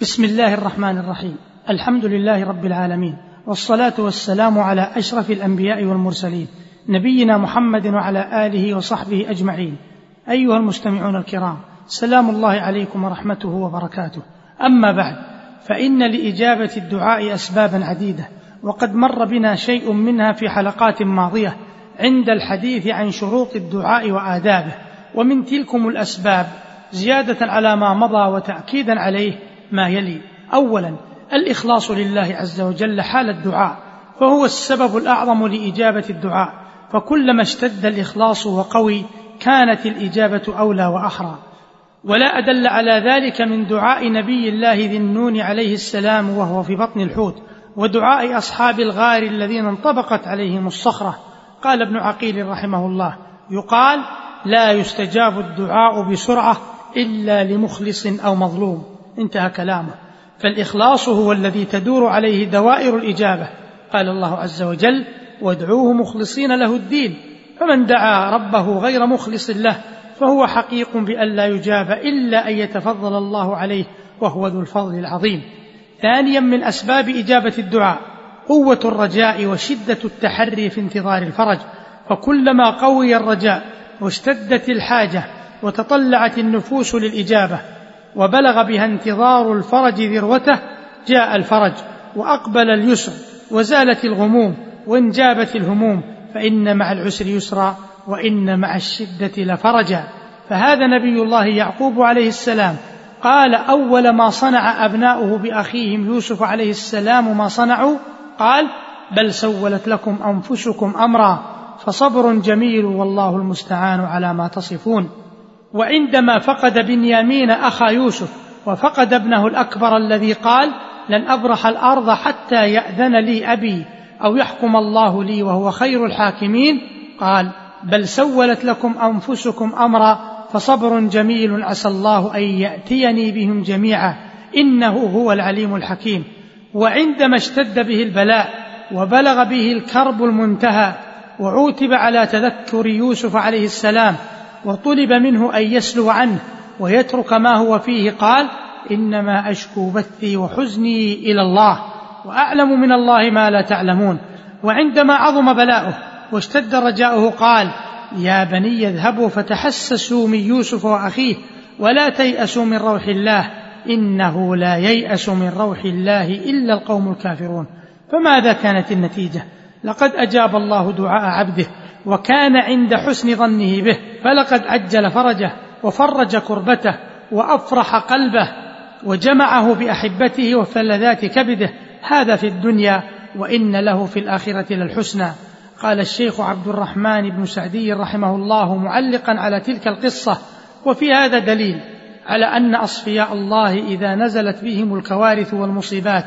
بسم الله الرحمن الرحيم. الحمد لله رب العالمين والصلاة والسلام على أشرف الأنبياء والمرسلين نبينا محمد وعلى آله وصحبه أجمعين. أيها المستمعون الكرام سلام الله عليكم ورحمته وبركاته. أما بعد فإن لإجابة الدعاء اسبابا عديدة وقد مر بنا شيء منها في حلقات ماضية عند الحديث عن شروط الدعاء وآدابه ومن تلكم الأسباب زيادة على ما مضى وتاكيدا عليه ما يلي. اولا الإخلاص لله عز وجل حال الدعاء فهو السبب الأعظم لإجابة الدعاء. فكلما اشتد الإخلاص وقوي كانت الإجابة أولى واحرى ولا أدل على ذلك من دعاء نبي الله ذي النون عليه السلام وهو في بطن الحوت ودعاء أصحاب الغار الذين انطبقت عليهم الصخرة. قال ابن عقيل رحمه الله يقال لا يستجاب الدعاء بسرعة إلا لمخلص أو مظلوم. انتهى كلامه. فالإخلاص هو الذي تدور عليه دوائر الإجابة. قال الله عز وجل وادعوه مخلصين له الدين. فمن دعا ربه غير مخلص له فهو حقيق بأن لا يجاب إلا أن يتفضل الله عليه وهو ذو الفضل العظيم. ثانيا من أسباب إجابة الدعاء قوة الرجاء وشدة التحري في انتظار الفرج. فكلما قوي الرجاء واشتدت الحاجة وتطلعت النفوس للإجابة وبلغ بها انتظار الفرج ذروته جاء الفرج وأقبل اليسر وزالت الغموم وانجابت الهموم فإن مع العسر يسرا وإن مع الشدة لفرجا. فهذا نبي الله يعقوب عليه السلام. قال أول ما صنع أبناؤه بأخيهم يوسف عليه السلام ما صنعوا؟ قال بل سولت لكم أنفسكم أمرا فصبر جميل والله المستعان على ما تصفون. وعندما فقد بنيامين أخا يوسف وفقد ابنه الأكبر الذي قال لن أبرح الأرض حتى يأذن لي أبي أو يحكم الله لي وهو خير الحاكمين قال بل سولت لكم أنفسكم أمرا فصبر جميل عسى الله أن يأتيني بهم جميعا إنه هو العليم الحكيم وعندما اشتد به البلاء وبلغ به الكرب المنتهى وعوتب على تذكر يوسف عليه السلام وطلب منه أن يسلو عنه ويترك ما هو فيه. قال إنما أشكو بثي وحزني إلى الله وأعلم من الله ما لا تعلمون. وعندما عظم بلاؤه واشتد رجاؤه قال يا بني اذهبوا فتحسسوا من يوسف وأخيه ولا تيأسوا من روح الله إنه لا ييأس من روح الله إلا القوم الكافرون. فماذا كانت النتيجة؟ لقد أجاب الله دعاء عبده وكان عند حسن ظنه به. فلقد عجل فرجه وفرج كربته وأفرح قلبه وجمعه بأحبته وفلذات كبده. هذا في الدنيا وإن له في الآخرة للحسنى. قال الشيخ عبد الرحمن بن سعدي رحمه الله معلقا على تلك القصة. وفي هذا دليل على أن أصفياء الله إذا نزلت بهم الكوارث والمصيبات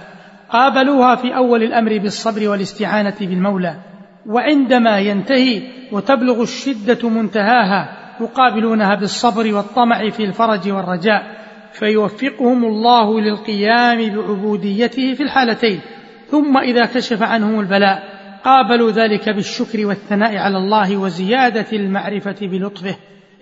قابلوها في أول الأمر بالصبر والاستعانة بالمولى. وعندما ينتهي وتبلغ الشدة منتهاها يقابلونها بالصبر والطمع في الفرج والرجاء فيوفقهم الله للقيام بعبوديته في الحالتين. ثم إذا كشف عنهم البلاء قابلوا ذلك بالشكر والثناء على الله وزيادة المعرفة بلطفه.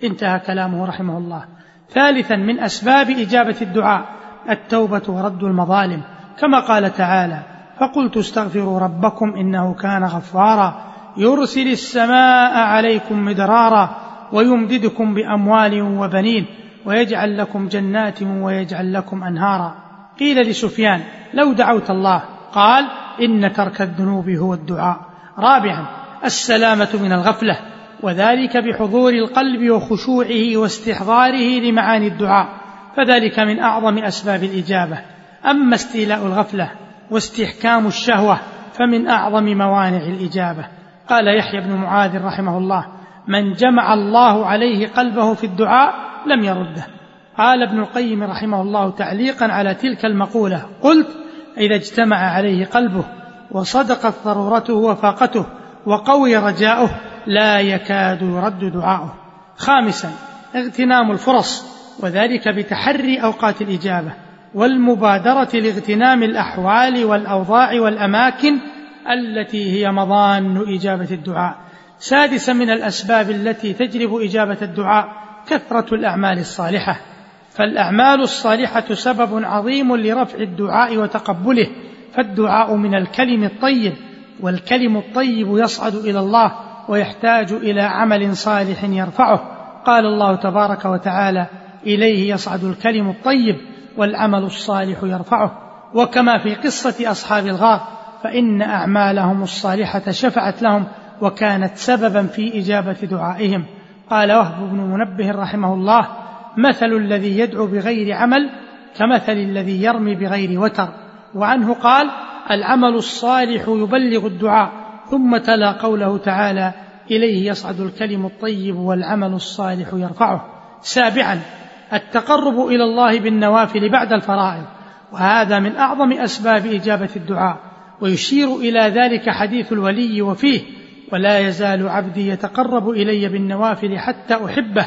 انتهى كلامه رحمه الله. ثالثا من أسباب إجابة الدعاء التوبة ورد المظالم. كما قال تعالى فقلت استغفروا ربكم إنه كان غفارا. يرسل السماء عليكم مدرارا ويمددكم بأموال وبنين ويجعل لكم جنات ويجعل لكم أنهارا. قيل لسفيان لو دعوت الله. قال إن ترك الذنوب هو الدعاء. رابعا السلامة من الغفلة وذلك بحضور القلب وخشوعه واستحضاره لمعاني الدعاء. فذلك من أعظم أسباب الإجابة. أما استيلاء الغفلة واستحكام الشهوة فمن أعظم موانع الإجابة. قال يحيى بن معاذ رحمه الله من جمع الله عليه قلبه في الدعاء لم يرده. قال ابن القيم رحمه الله تعليقا على تلك المقولة قلت إذا اجتمع عليه قلبه وصدقت ضرورته وفاقته وقوي رجاؤه لا يكاد يرد دعاؤه. خامسا اغتنام الفرص وذلك بتحري أوقات الإجابة. والمبادرة لاغتنام الأحوال والأوضاع والأماكن التي هي مظان إجابة الدعاء. سادسا من الأسباب التي تجلب إجابة الدعاء كثرة الأعمال الصالحة. فالأعمال الصالحة سبب عظيم لرفع الدعاء وتقبله. فالدعاء من الكلم الطيب والكلم الطيب يصعد إلى الله ويحتاج إلى عمل صالح يرفعه. قال الله تبارك وتعالى إليه يصعد الكلم الطيب. والعمل الصالح يرفعه. وكما في قصة أصحاب الغار فإن أعمالهم الصالحة شفعت لهم وكانت سببا في إجابة دعائهم. قال وهب بن منبه رحمه الله مثل الذي يدعو بغير عمل كمثل الذي يرمي بغير وتر. وعنه قال العمل الصالح يبلغ الدعاء. ثم تلا قوله تعالى إليه يصعد الكلم الطيب والعمل الصالح يرفعه. سابعا التقرب إلى الله بالنوافل بعد الفرائض وهذا من أعظم أسباب إجابة الدعاء ويشير إلى ذلك حديث الولي وفيه ولا يزال عبدي يتقرب إلي بالنوافل حتى أحبه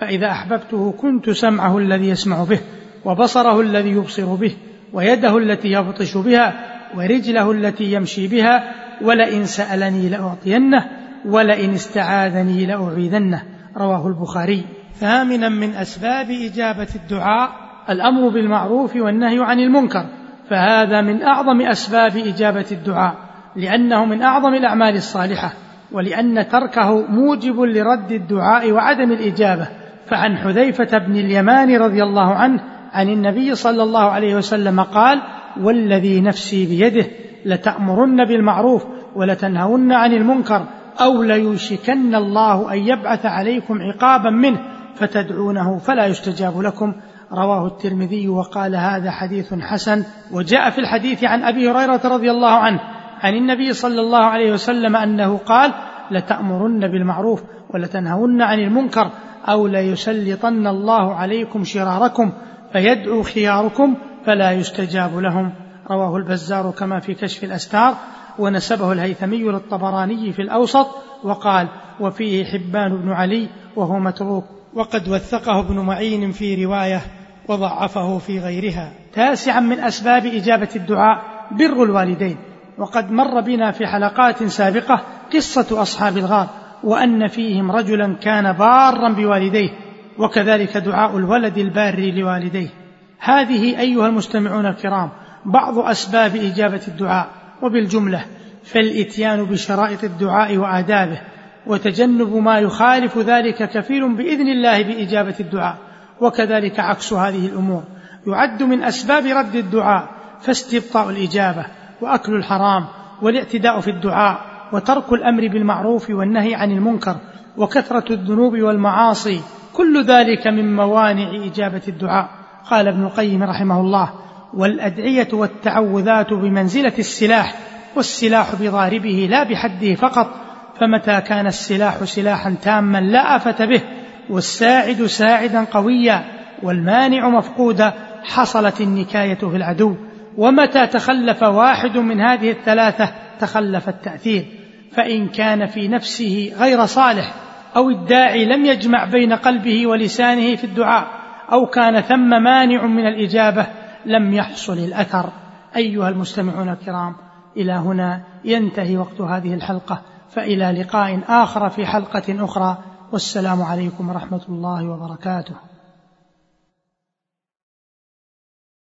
فإذا أحببته كنت سمعه الذي يسمع به وبصره الذي يبصر به ويده التي يبطش بها ورجله التي يمشي بها ولئن سألني لأعطينه ولئن استعاذني لأعيذنه. رواه البخاري. ثامنا من أسباب إجابة الدعاء الأمر بالمعروف والنهي عن المنكر فهذا من أعظم أسباب إجابة الدعاء لأنه من أعظم الأعمال الصالحة ولأن تركه موجب لرد الدعاء وعدم الإجابة. فعن حذيفة بن اليمان رضي الله عنه عن النبي صلى الله عليه وسلم قال والذي نفسي بيده لتأمرن بالمعروف ولتنهون عن المنكر أو ليوشكن الله أن يبعث عليكم عقابا منه فتدعونه فلا يستجاب لكم. رواه الترمذي وقال هذا حديث حسن. وجاء في الحديث عن أبي هريرة رضي الله عنه عن النبي صلى الله عليه وسلم أنه قال لتأمرن بالمعروف ولتنهون عن المنكر أو ليسلطن الله عليكم شراركم فيدعو خياركم فلا يستجاب لهم. رواه البزار كما في كشف الاستار ونسبه الهيثمي للطبراني في الأوسط وقال وفيه حبان بن علي وهو متروك وقد وثقه ابن معين في رواية وضعفه في غيرها. تاسعا من أسباب إجابة الدعاء بر الوالدين. وقد مر بنا في حلقات سابقة قصة أصحاب الغار وأن فيهم رجلا كان بارا بوالديه وكذلك دعاء الولد البار لوالديه. هذه أيها المستمعون الكرام بعض أسباب إجابة الدعاء. وبالجملة فالإتيان بشرائط الدعاء وآدابه وتجنب ما يخالف ذلك كفيل بإذن الله بإجابة الدعاء. وكذلك عكس هذه الأمور. يعد من أسباب رد الدعاء فاستبطاء الإجابة وأكل الحرام والاعتداء في الدعاء وترك الأمر بالمعروف والنهي عن المنكر وكثرة الذنوب والمعاصي. كل ذلك من موانع إجابة الدعاء. قال ابن القيم رحمه الله والأدعية والتعوذات بمنزلة السلاح والسلاح بضاربه لا بحده فقط فمتى كان السلاح سلاحا تاما لا آفة به والساعد ساعدا قويا والمانع مفقودا حصلت النكاية في العدو. ومتى تخلف واحد من هذه الثلاثة؟ تخلف التأثير. فإن كان في نفسه غير صالح أو الداعي لم يجمع بين قلبه ولسانه في الدعاء أو كان ثم مانع من الإجابة لم يحصل الأثر. أيها المستمعون الكرام إلى هنا ينتهي وقت هذه الحلقة. فإلى لقاء آخر في حلقة أخرى والسلام عليكم ورحمة الله وبركاته.